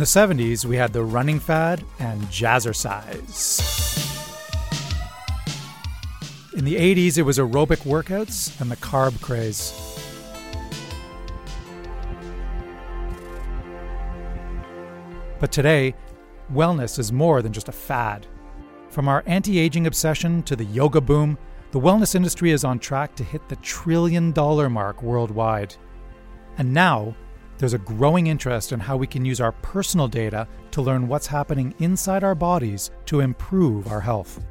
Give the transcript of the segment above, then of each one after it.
In the 70s, we had the running fad and jazzercise. In the 80s, it was aerobic workouts and the carb craze. But today, wellness is more than just a fad. From our anti aging obsession to the yoga boom, the wellness industry is on track to hit the trillion dollar mark worldwide. And now, there's a growing interest in how we can use our personal data to learn what's happening inside our bodies to improve our health.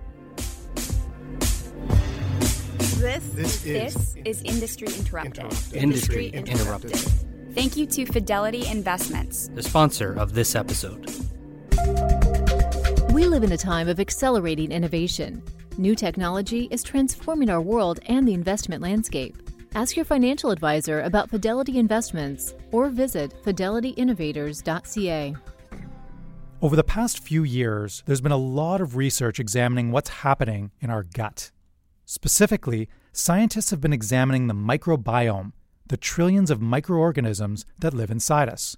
This, This is, this is Industry Interrupted. Interrupted. Industry Interrupted. Thank you to Fidelity Investments. the sponsor of this episode. We live in a time of accelerating innovation. New technology is transforming our world and the investment landscape. Ask your financial advisor about Fidelity Investments or visit fidelityinnovators.ca. Over the past few years, there's been a lot of research examining what's happening in our gut. Specifically, scientists have been examining the microbiome, the trillions of microorganisms that live inside us.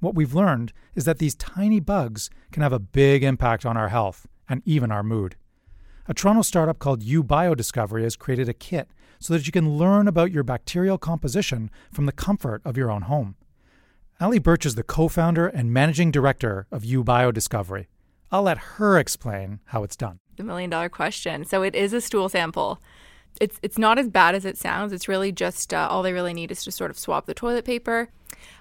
What we've learned is that these tiny bugs can have a big impact on our health and even our mood. A Toronto startup called U Biodiscovery has created a kit so that you can learn about your bacterial composition from the comfort of your own home. Ali Birch is the co founder and managing director of U Biodiscovery. I'll let her explain how it's done. the million dollar question. So it is a stool sample. It's it's not as bad as it sounds. It's really just uh, all they really need is to sort of swap the toilet paper.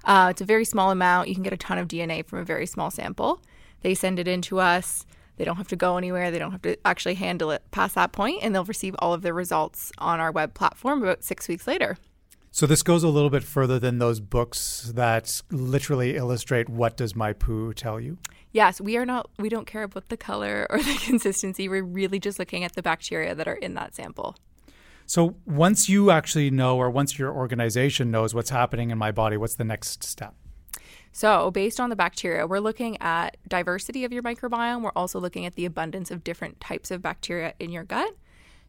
Uh, it's a very small amount. You can get a ton of DNA from a very small sample. They send it in to us. They don't have to go anywhere. They don't have to actually handle it past that point, and they'll receive all of their results on our web platform about six weeks later. So this goes a little bit further than those books that literally illustrate what does my poo tell you. Yes, we are not. We don't care about the color or the consistency. We're really just looking at the bacteria that are in that sample. So once you actually know or once your organization knows what's happening in my body, what's the next step? So, based on the bacteria, we're looking at diversity of your microbiome. We're also looking at the abundance of different types of bacteria in your gut.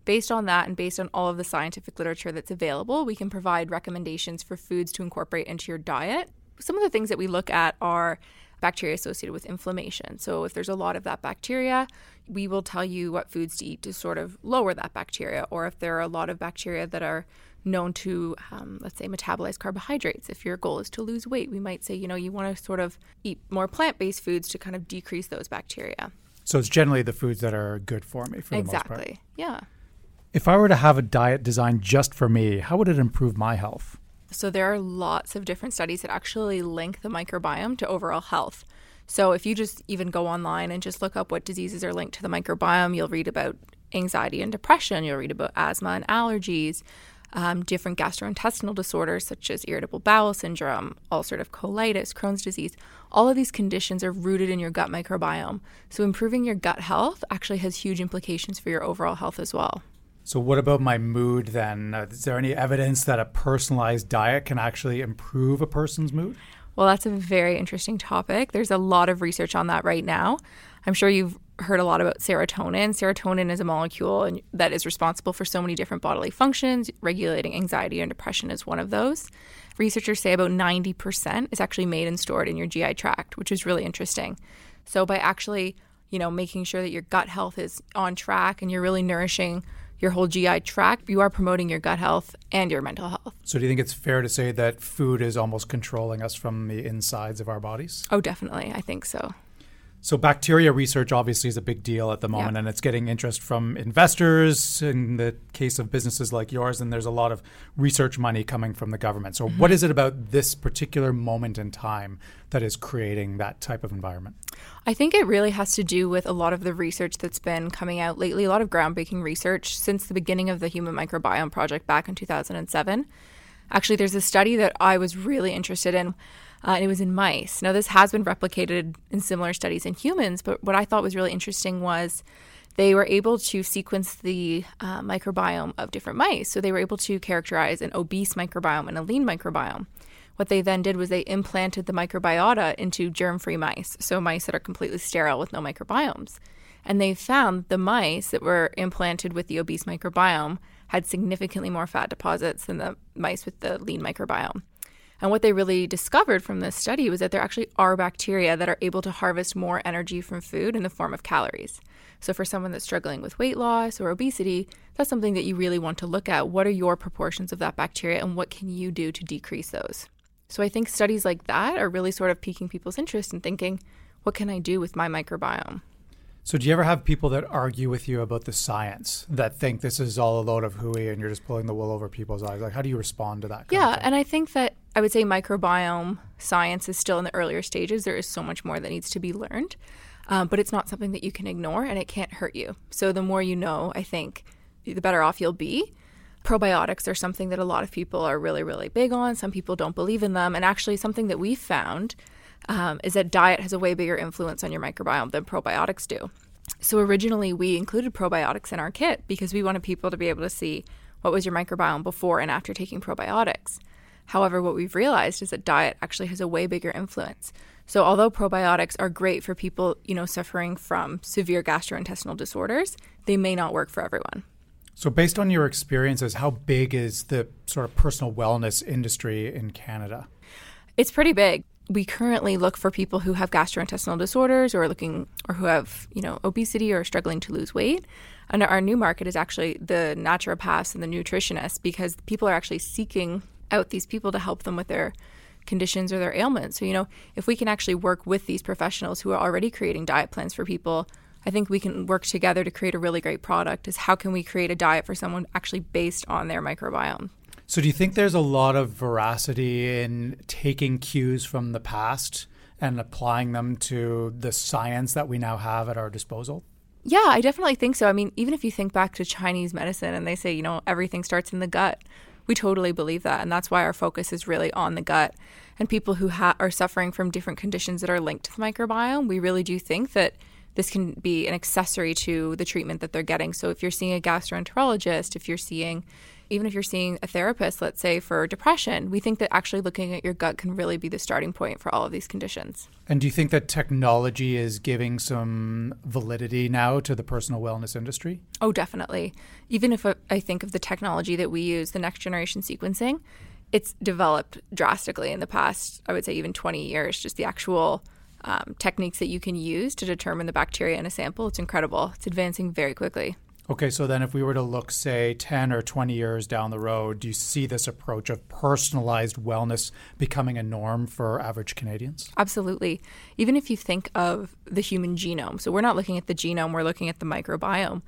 Based on that and based on all of the scientific literature that's available, we can provide recommendations for foods to incorporate into your diet. Some of the things that we look at are bacteria associated with inflammation. So, if there's a lot of that bacteria, we will tell you what foods to eat to sort of lower that bacteria. Or if there are a lot of bacteria that are known to, um, let's say, metabolize carbohydrates. If your goal is to lose weight, we might say, you know, you want to sort of eat more plant based foods to kind of decrease those bacteria. So it's generally the foods that are good for me for the most part. exactly. Yeah. If I were to have a diet designed just for me, how would it improve my health? So there are lots of different studies that actually link the microbiome to overall health. So if you just even go online and just look up what diseases are linked to the microbiome, you'll read about anxiety and depression, you'll read about asthma and allergies, um, different gastrointestinal disorders such as irritable bowel syndrome, ulcerative colitis, Crohn's disease. All of these conditions are rooted in your gut microbiome. So improving your gut health actually has huge implications for your overall health as well. So what about my mood then? Uh, Is there any evidence that a personalized diet can actually improve a person's mood? Well, that's a very interesting topic. There's a lot of research on that right now. I'm sure you've heard a lot about serotonin. Serotonin is a molecule and- that is responsible for so many different bodily functions. Regulating anxiety and depression is one of those. Researchers say about 90% is actually made and stored in your GI tract, which is really interesting. So by actually, you know, making sure that your gut health is on track and you're really nourishing your whole GI tract, you are promoting your gut health and your mental health. So do you think it's fair to say that food is almost controlling us from the insides of our bodies? Oh, definitely. I think so. So bacteria research obviously is a big deal at the moment, and it's getting interest from investors. In the case of businesses like yours, and there's a lot of research money coming from the government. So, what mm-hmm. is it about this particular moment in time that is creating that type of environment? I think it really has to do with a lot of the research that's been coming out lately, a lot of groundbreaking research since the beginning of the Human Microbiome Project back in 2007. Actually, there's a study that I was really interested in, uh, and it was in mice. Now, this has been replicated in similar studies in humans, but what I thought was really interesting was they were able to sequence the uh, microbiome of different mice. So they were able to characterize an obese microbiome and a lean microbiome. What they then did was they implanted the microbiota into germ free mice, so mice that are completely sterile with no microbiomes. And they found the mice that were implanted with the obese microbiome had significantly more fat deposits than the mice with the lean microbiome. And what they really discovered from this study was that there actually are bacteria that are able to harvest more energy from food in the form of calories. So, for someone that's struggling with weight loss or obesity, that's something that you really want to look at. What are your proportions of that bacteria and what can you do to decrease those? So, I think studies like that are really sort of piquing people's interest in thinking, what can I do with my microbiome? So, do you ever have people that argue with you about the science that think this is all a load of hooey and you're just pulling the wool over people's eyes? Like, how do you respond to that? yeah, and I think that I would say microbiome science is still in the earlier stages. There is so much more that needs to be learned, um, but it's not something that you can ignore and it can't hurt you. So, the more you know, I think the better off you'll be. Probiotics are something that a lot of people are really, really big on. Some people don't believe in them. And actually, something that we found um, is that diet has a way bigger influence on your microbiome than probiotics do. So originally, we included probiotics in our kit because we wanted people to be able to see what was your microbiome before and after taking probiotics. However, what we've realized is that diet actually has a way bigger influence. So although probiotics are great for people, you know, suffering from severe gastrointestinal disorders, they may not work for everyone. So based on your experiences, how big is the sort of personal wellness industry in Canada? It's pretty big we currently look for people who have gastrointestinal disorders or looking or who have you know obesity or struggling to lose weight and our new market is actually the naturopaths and the nutritionists because people are actually seeking out these people to help them with their conditions or their ailments so you know if we can actually work with these professionals who are already creating diet plans for people i think we can work together to create a really great product is how can we create a diet for someone actually based on their microbiome so, do you think there's a lot of veracity in taking cues from the past and applying them to the science that we now have at our disposal? Yeah, I definitely think so. I mean, even if you think back to Chinese medicine and they say, you know, everything starts in the gut, we totally believe that. And that's why our focus is really on the gut. And people who ha- are suffering from different conditions that are linked to the microbiome, we really do think that this can be an accessory to the treatment that they're getting. So if you're seeing a gastroenterologist, if you're seeing even if you're seeing a therapist, let's say for depression, we think that actually looking at your gut can really be the starting point for all of these conditions. And do you think that technology is giving some validity now to the personal wellness industry? Oh, definitely. Even if I think of the technology that we use, the next generation sequencing, it's developed drastically in the past, I would say even 20 years, just the actual um, techniques that you can use to determine the bacteria in a sample. It's incredible. It's advancing very quickly. Okay, so then if we were to look, say, 10 or 20 years down the road, do you see this approach of personalized wellness becoming a norm for average Canadians? Absolutely. Even if you think of the human genome, so we're not looking at the genome, we're looking at the microbiome.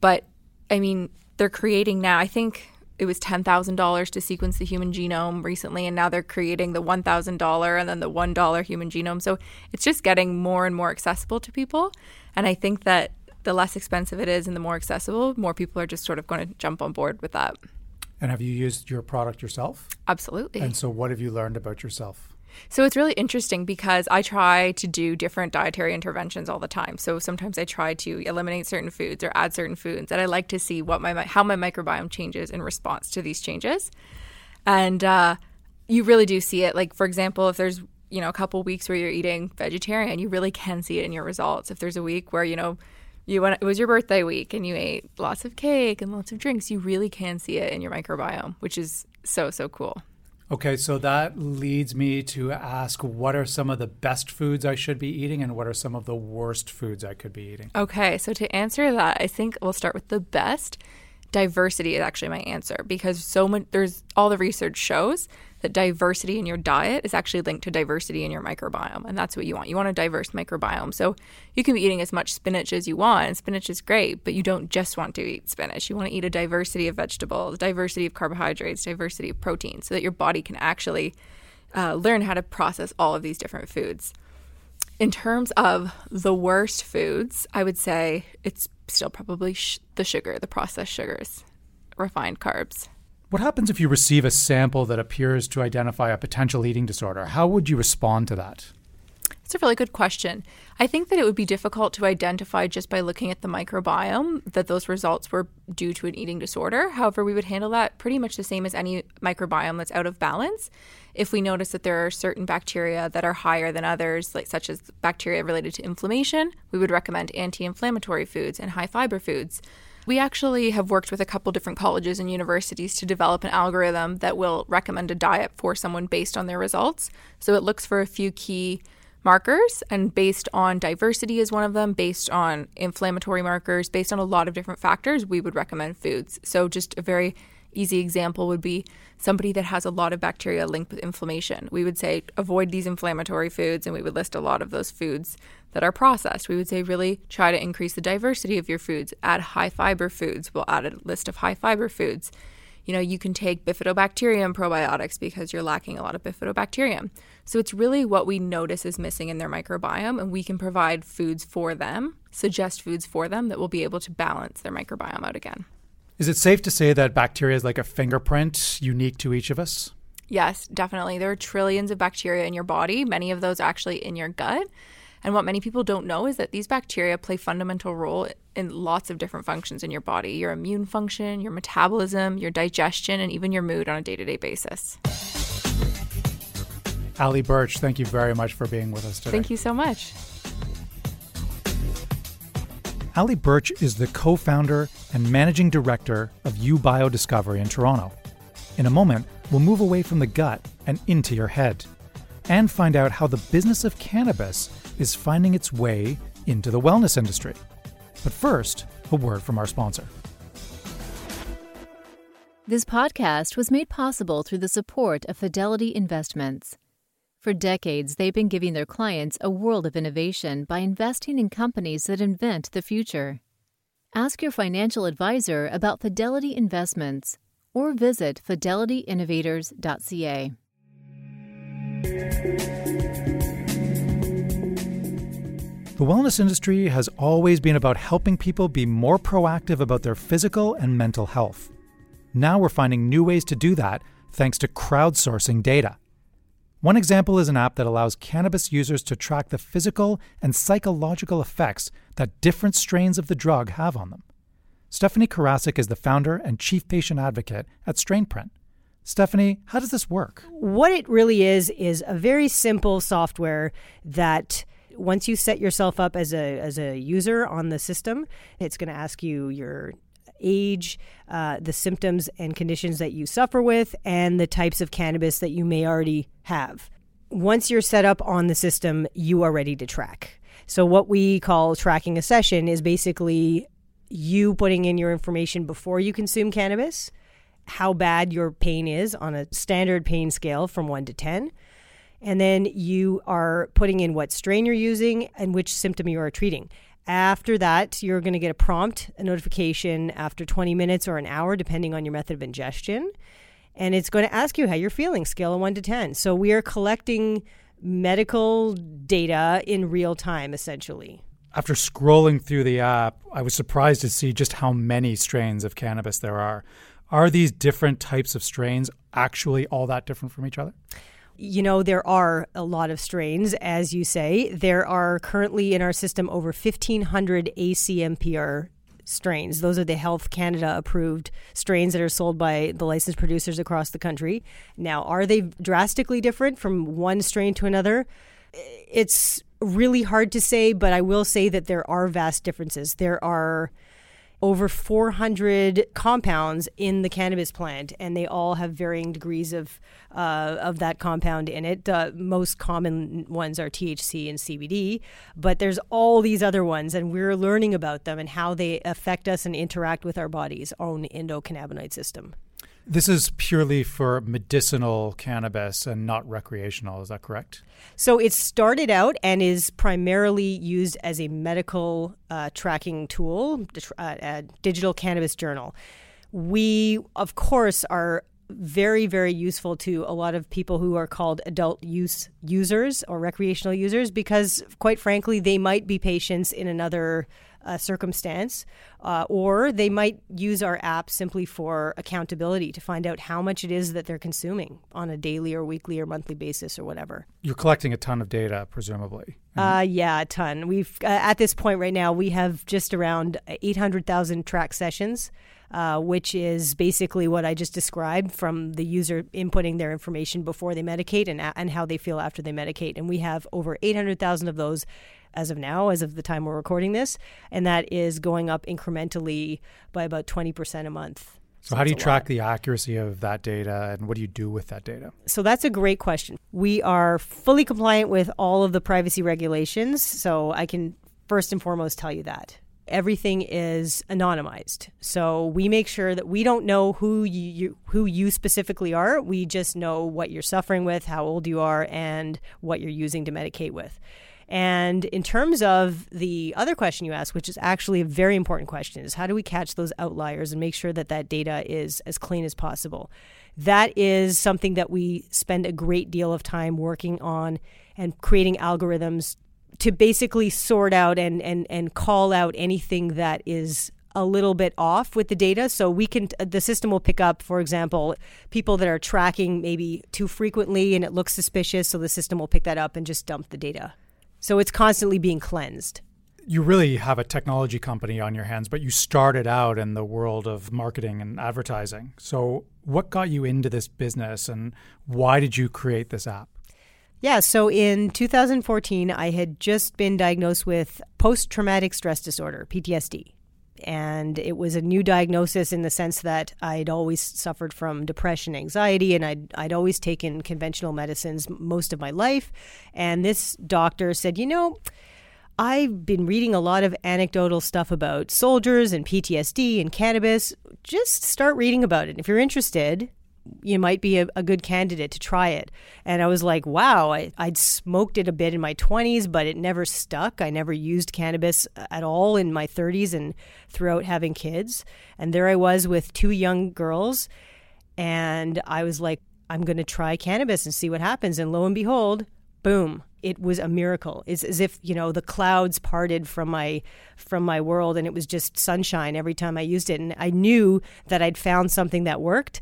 But I mean, they're creating now, I think it was $10,000 to sequence the human genome recently, and now they're creating the $1,000 and then the $1 human genome. So it's just getting more and more accessible to people. And I think that the less expensive it is and the more accessible, more people are just sort of going to jump on board with that. And have you used your product yourself? Absolutely. And so, what have you learned about yourself? So it's really interesting because I try to do different dietary interventions all the time. So sometimes I try to eliminate certain foods or add certain foods, and I like to see what my how my microbiome changes in response to these changes. And uh, you really do see it. Like for example, if there's you know a couple weeks where you're eating vegetarian, you really can see it in your results. If there's a week where you know you went it was your birthday week and you ate lots of cake and lots of drinks. You really can see it in your microbiome which is so so cool. Okay so that leads me to ask what are some of the best foods i should be eating and what are some of the worst foods i could be eating? Okay so to answer that i think we'll start with the best. Diversity is actually my answer because so much there's all the research shows that diversity in your diet is actually linked to diversity in your microbiome. And that's what you want. You want a diverse microbiome. So you can be eating as much spinach as you want, and spinach is great, but you don't just want to eat spinach. You want to eat a diversity of vegetables, diversity of carbohydrates, diversity of protein, so that your body can actually uh, learn how to process all of these different foods. In terms of the worst foods, I would say it's still probably sh- the sugar, the processed sugars, refined carbs. What happens if you receive a sample that appears to identify a potential eating disorder? How would you respond to that? It's a really good question. I think that it would be difficult to identify just by looking at the microbiome that those results were due to an eating disorder. However, we would handle that pretty much the same as any microbiome that's out of balance. If we notice that there are certain bacteria that are higher than others, like such as bacteria related to inflammation, we would recommend anti-inflammatory foods and high fiber foods. We actually have worked with a couple different colleges and universities to develop an algorithm that will recommend a diet for someone based on their results. So it looks for a few key markers and based on diversity is one of them, based on inflammatory markers, based on a lot of different factors, we would recommend foods. So just a very easy example would be somebody that has a lot of bacteria linked with inflammation. We would say avoid these inflammatory foods, and we would list a lot of those foods that are processed. We would say really try to increase the diversity of your foods, add high fiber foods. We'll add a list of high fiber foods. You know, you can take bifidobacterium probiotics because you're lacking a lot of bifidobacterium. So it's really what we notice is missing in their microbiome, and we can provide foods for them, suggest foods for them that will be able to balance their microbiome out again. Is it safe to say that bacteria is like a fingerprint unique to each of us? Yes, definitely. There are trillions of bacteria in your body, many of those actually in your gut. And what many people don't know is that these bacteria play fundamental role in lots of different functions in your body. Your immune function, your metabolism, your digestion, and even your mood on a day-to-day basis. Ali Birch, thank you very much for being with us today. Thank you so much. Ali Birch is the co founder and managing director of U Biodiscovery in Toronto. In a moment, we'll move away from the gut and into your head and find out how the business of cannabis is finding its way into the wellness industry. But first, a word from our sponsor. This podcast was made possible through the support of Fidelity Investments. For decades, they've been giving their clients a world of innovation by investing in companies that invent the future. Ask your financial advisor about Fidelity Investments or visit fidelityinnovators.ca. The wellness industry has always been about helping people be more proactive about their physical and mental health. Now we're finding new ways to do that thanks to crowdsourcing data. One example is an app that allows cannabis users to track the physical and psychological effects that different strains of the drug have on them. Stephanie Karasick is the founder and chief patient advocate at StrainPrint. Stephanie, how does this work? What it really is is a very simple software that once you set yourself up as a as a user on the system, it's going to ask you your age, uh, the symptoms and conditions that you suffer with, and the types of cannabis that you may already have. Once you're set up on the system, you are ready to track. So, what we call tracking a session is basically you putting in your information before you consume cannabis, how bad your pain is on a standard pain scale from 1 to 10. And then you are putting in what strain you're using and which symptom you are treating. After that, you're going to get a prompt, a notification after 20 minutes or an hour, depending on your method of ingestion. And it's going to ask you how you're feeling, scale of 1 to 10. So we are collecting medical data in real time, essentially. After scrolling through the app, I was surprised to see just how many strains of cannabis there are. Are these different types of strains actually all that different from each other? You know, there are a lot of strains, as you say. There are currently in our system over 1,500 ACMPR strains. Those are the Health Canada approved strains that are sold by the licensed producers across the country. Now, are they drastically different from one strain to another? It's really hard to say, but I will say that there are vast differences. There are over 400 compounds in the cannabis plant, and they all have varying degrees of uh, of that compound in it. Uh, most common ones are THC and CBD, but there's all these other ones, and we're learning about them and how they affect us and interact with our body's own endocannabinoid system. This is purely for medicinal cannabis and not recreational, is that correct? So it started out and is primarily used as a medical uh, tracking tool, uh, a digital cannabis journal. We, of course, are very, very useful to a lot of people who are called adult use users or recreational users because, quite frankly, they might be patients in another uh, circumstance, uh, or they might use our app simply for accountability to find out how much it is that they're consuming on a daily or weekly or monthly basis or whatever. You're collecting a ton of data, presumably. Uh, yeah, a ton. We've uh, at this point right now we have just around 800,000 track sessions uh, which is basically what I just described from the user inputting their information before they medicate and, and how they feel after they medicate. And we have over 800,000 of those as of now, as of the time we're recording this, and that is going up incrementally by about 20% a month. So, how do you track the accuracy of that data and what do you do with that data? So, that's a great question. We are fully compliant with all of the privacy regulations. So, I can first and foremost tell you that. Everything is anonymized. So we make sure that we don't know who you, you, who you specifically are. We just know what you're suffering with, how old you are, and what you're using to medicate with. And in terms of the other question you asked, which is actually a very important question, is how do we catch those outliers and make sure that that data is as clean as possible? That is something that we spend a great deal of time working on and creating algorithms to basically sort out and, and, and call out anything that is a little bit off with the data. So we can, uh, the system will pick up, for example, people that are tracking maybe too frequently and it looks suspicious. So the system will pick that up and just dump the data. So it's constantly being cleansed. You really have a technology company on your hands, but you started out in the world of marketing and advertising. So, what got you into this business and why did you create this app? Yeah, so in 2014, I had just been diagnosed with post traumatic stress disorder, PTSD and it was a new diagnosis in the sense that I'd always suffered from depression, anxiety, and I'd, I'd always taken conventional medicines most of my life. And this doctor said, You know, I've been reading a lot of anecdotal stuff about soldiers and PTSD and cannabis. Just start reading about it. If you're interested, you might be a, a, good candidate to try it. And I was like, wow, I, I'd smoked it a bit in my 20s, but it never stuck. I never used cannabis at all in my 30s and throughout having kids. And there I was with two young girls. And I was like, I'm going to try cannabis and see what happens. And lo and behold, boom it was a miracle it's as if you know the clouds parted from my from my world and it was just sunshine every time i used it and i knew that i'd found something that worked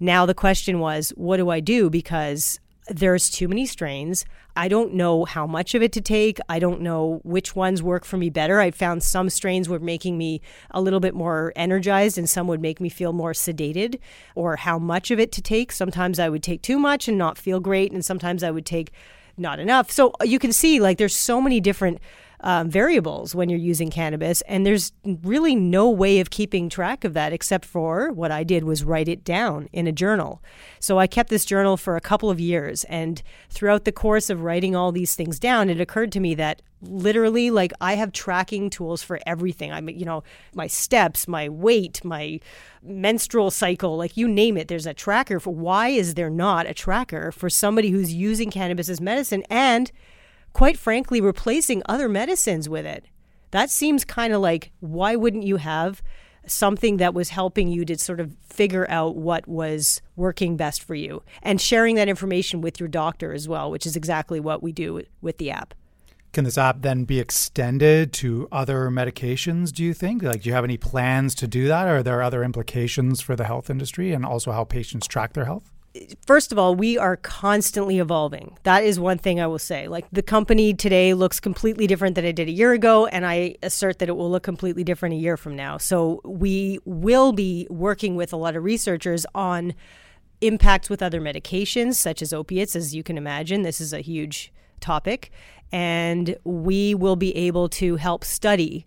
now the question was, what do I do? Because there's too many strains. I don't know how much of it to take. I don't know which ones work for me better. I found some strains were making me a little bit more energized and some would make me feel more sedated or how much of it to take. Sometimes I would take too much and not feel great and sometimes I would take not enough. So you can see like there's so many different um, variables when you're using cannabis, and there's really no way of keeping track of that except for what I did was write it down in a journal. So I kept this journal for a couple of years, and throughout the course of writing all these things down, it occurred to me that literally like i have tracking tools for everything. I'm you know my steps my weight my menstrual cycle like you name it. There's a tracker for why is there not a tracker for somebody who's using cannabis as medicine? And quite frankly, replacing other medicines with it. That seems kind of like why wouldn't you have something that was helping you to sort of figure out what was working best for you and sharing that information with your doctor as well, which is exactly what we do with the app. Can this app then be extended to other medications, do you think? Like, do you have any plans to do that? Are there other implications for the health industry and also how patients track their health? First of all, we are constantly evolving. That is one thing I will say. Like the company today looks completely different than it did a year ago, and I assert that it will look completely different a year from now. So we will be working with a lot of researchers on impacts with other medications, such as opiates. As you can imagine, this is a huge topic. And we will be able to help study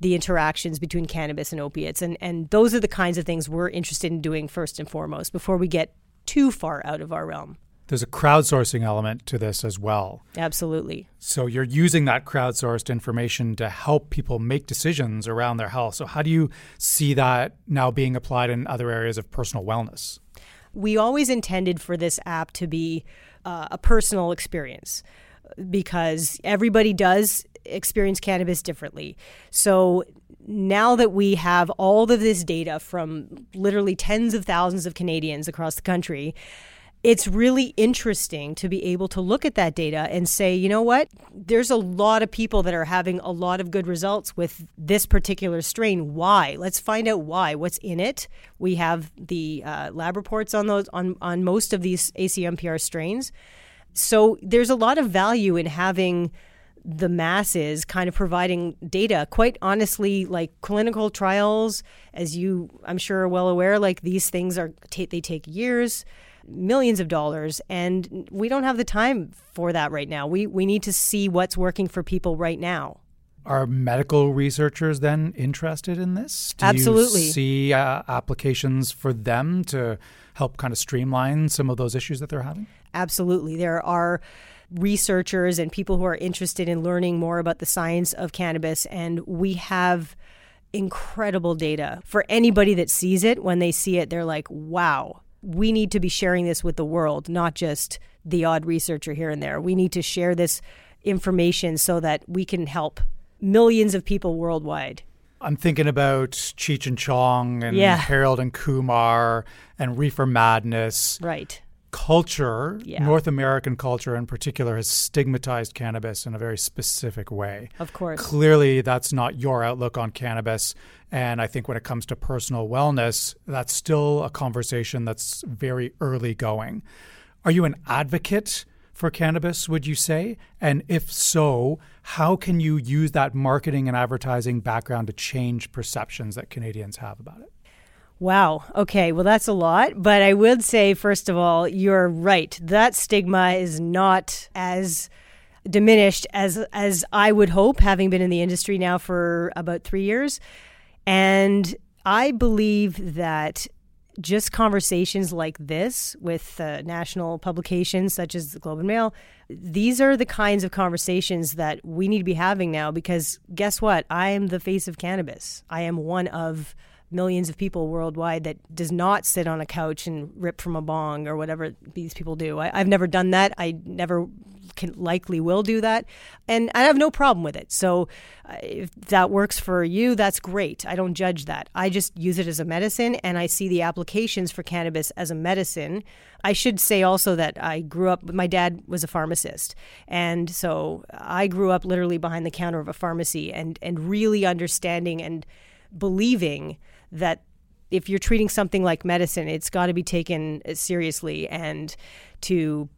the interactions between cannabis and opiates. And, and those are the kinds of things we're interested in doing first and foremost before we get too far out of our realm. There's a crowdsourcing element to this as well. Absolutely. So you're using that crowdsourced information to help people make decisions around their health. So how do you see that now being applied in other areas of personal wellness? We always intended for this app to be uh, a personal experience because everybody does experience cannabis differently. So now that we have all of this data from literally tens of thousands of Canadians across the country, it's really interesting to be able to look at that data and say, you know what? There's a lot of people that are having a lot of good results with this particular strain. Why? Let's find out why. What's in it? We have the uh, lab reports on those on on most of these ACMPR strains. So there's a lot of value in having the masses, kind of providing data. Quite honestly, like clinical trials, as you I'm sure are well aware, like these things are they take years, millions of dollars, and we don't have the time for that right now. We we need to see what's working for people right now. Are medical researchers then interested in this? Do Absolutely. You see uh, applications for them to help kind of streamline some of those issues that they're having? Absolutely. There are researchers and people who are interested in learning more about the science of cannabis, and we have incredible data. For anybody that sees it, when they see it, they're like, wow, we need to be sharing this with the world, not just the odd researcher here and there. We need to share this information so that we can help millions of people worldwide. I'm thinking about Cheech and Chong and Yeah. Harold and Kumar and Reefer Madness. Right. Culture, Yeah. North American culture in particular, has stigmatized cannabis in a very specific way. Of course. Clearly, that's not your outlook on cannabis. And I think when it comes to personal wellness, that's still a conversation that's very early going. Are you an advocate for cannabis, would you say? And if so, how can you use that marketing and advertising background to change perceptions that Canadians have about it? Wow. Okay. Well, that's a lot. But I would say, first of all, you're right. That stigma is not as diminished as as I would hope, having been in the industry now for about three years. And I believe that just conversations like this with uh, national publications such as the Globe and Mail, these are the kinds of conversations that we need to be having now because guess what? I am the face of cannabis. I am one of millions of people worldwide that does not sit on a couch and rip from a bong or whatever these people do. I, I've never done that. I never can likely will do that, and I have no problem with it. So, uh, if that works for you, that's great. I don't judge that. I just use it as a medicine, and I see the applications for cannabis as a medicine. I should say also that I grew up. My dad was a pharmacist, and so I grew up literally behind the counter of a pharmacy, and and really understanding and believing that if you're treating something like medicine, it's got to be taken seriously and to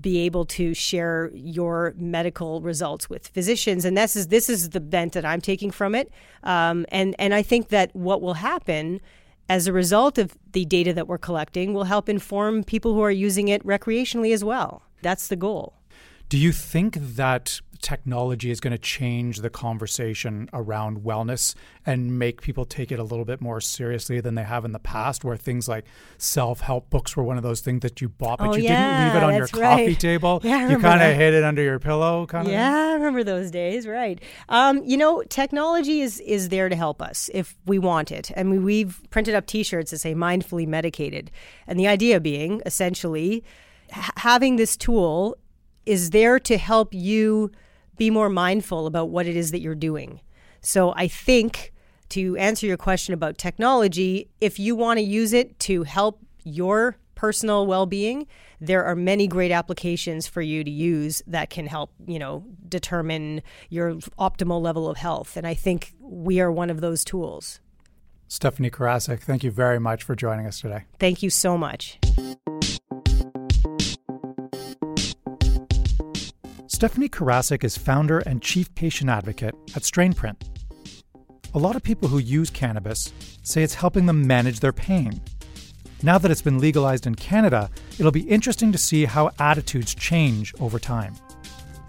be able to share your medical results with physicians. And this is this is the bent that I'm taking from it. Um, and and I think that what will happen as a result of the data that we're collecting will help inform people who are using it recreationally as well. That's the goal. Do you think that technology is going to change the conversation around wellness and make people take it a little bit more seriously than they have in the past, where things like self help books were one of those things that you bought, but Oh, you yeah, didn't leave it on your coffee right. table? Yeah, you kind of hid it under your pillow, kind of. Yeah, I remember those days, right? Um, you know, technology is is there to help us if we want it. I mean, we've printed up T-shirts that say "mindfully medicated," and the idea being essentially having this tool is there to help you be more mindful about what it is that you're doing. So I think to answer your question about technology, if you want to use it to help your personal well-being, there are many great applications for you to use that can help, you know, determine your optimal level of health. And I think we are one of those tools. Stephanie Karasick, thank you very much for joining us today. Thank you so much. Stephanie Karasick is founder and chief patient advocate at Strainprint. A lot of people who use cannabis say it's helping them manage their pain. Now that it's been legalized in Canada, it'll be interesting to see how attitudes change over time.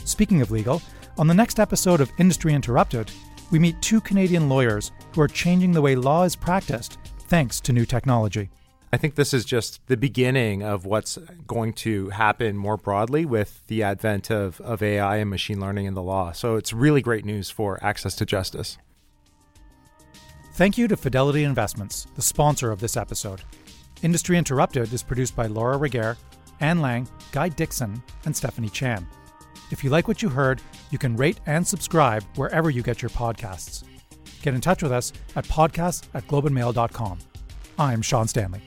Speaking of legal, on the next episode of Industry Interrupted, we meet two Canadian lawyers who are changing the way law is practiced thanks to new technology. I think this is just the beginning of what's going to happen more broadly with the advent of, of AI and machine learning in the law. So it's really great news for access to justice. Thank you to Fidelity Investments, the sponsor of this episode. Industry Interrupted is produced by Laura Reguer, Anne Lang, Guy Dixon, and Stephanie Chan. If you like what you heard, you can rate and subscribe wherever you get your podcasts. Get in touch with us at podcast at globeandmail.com. I'm Sean Stanley.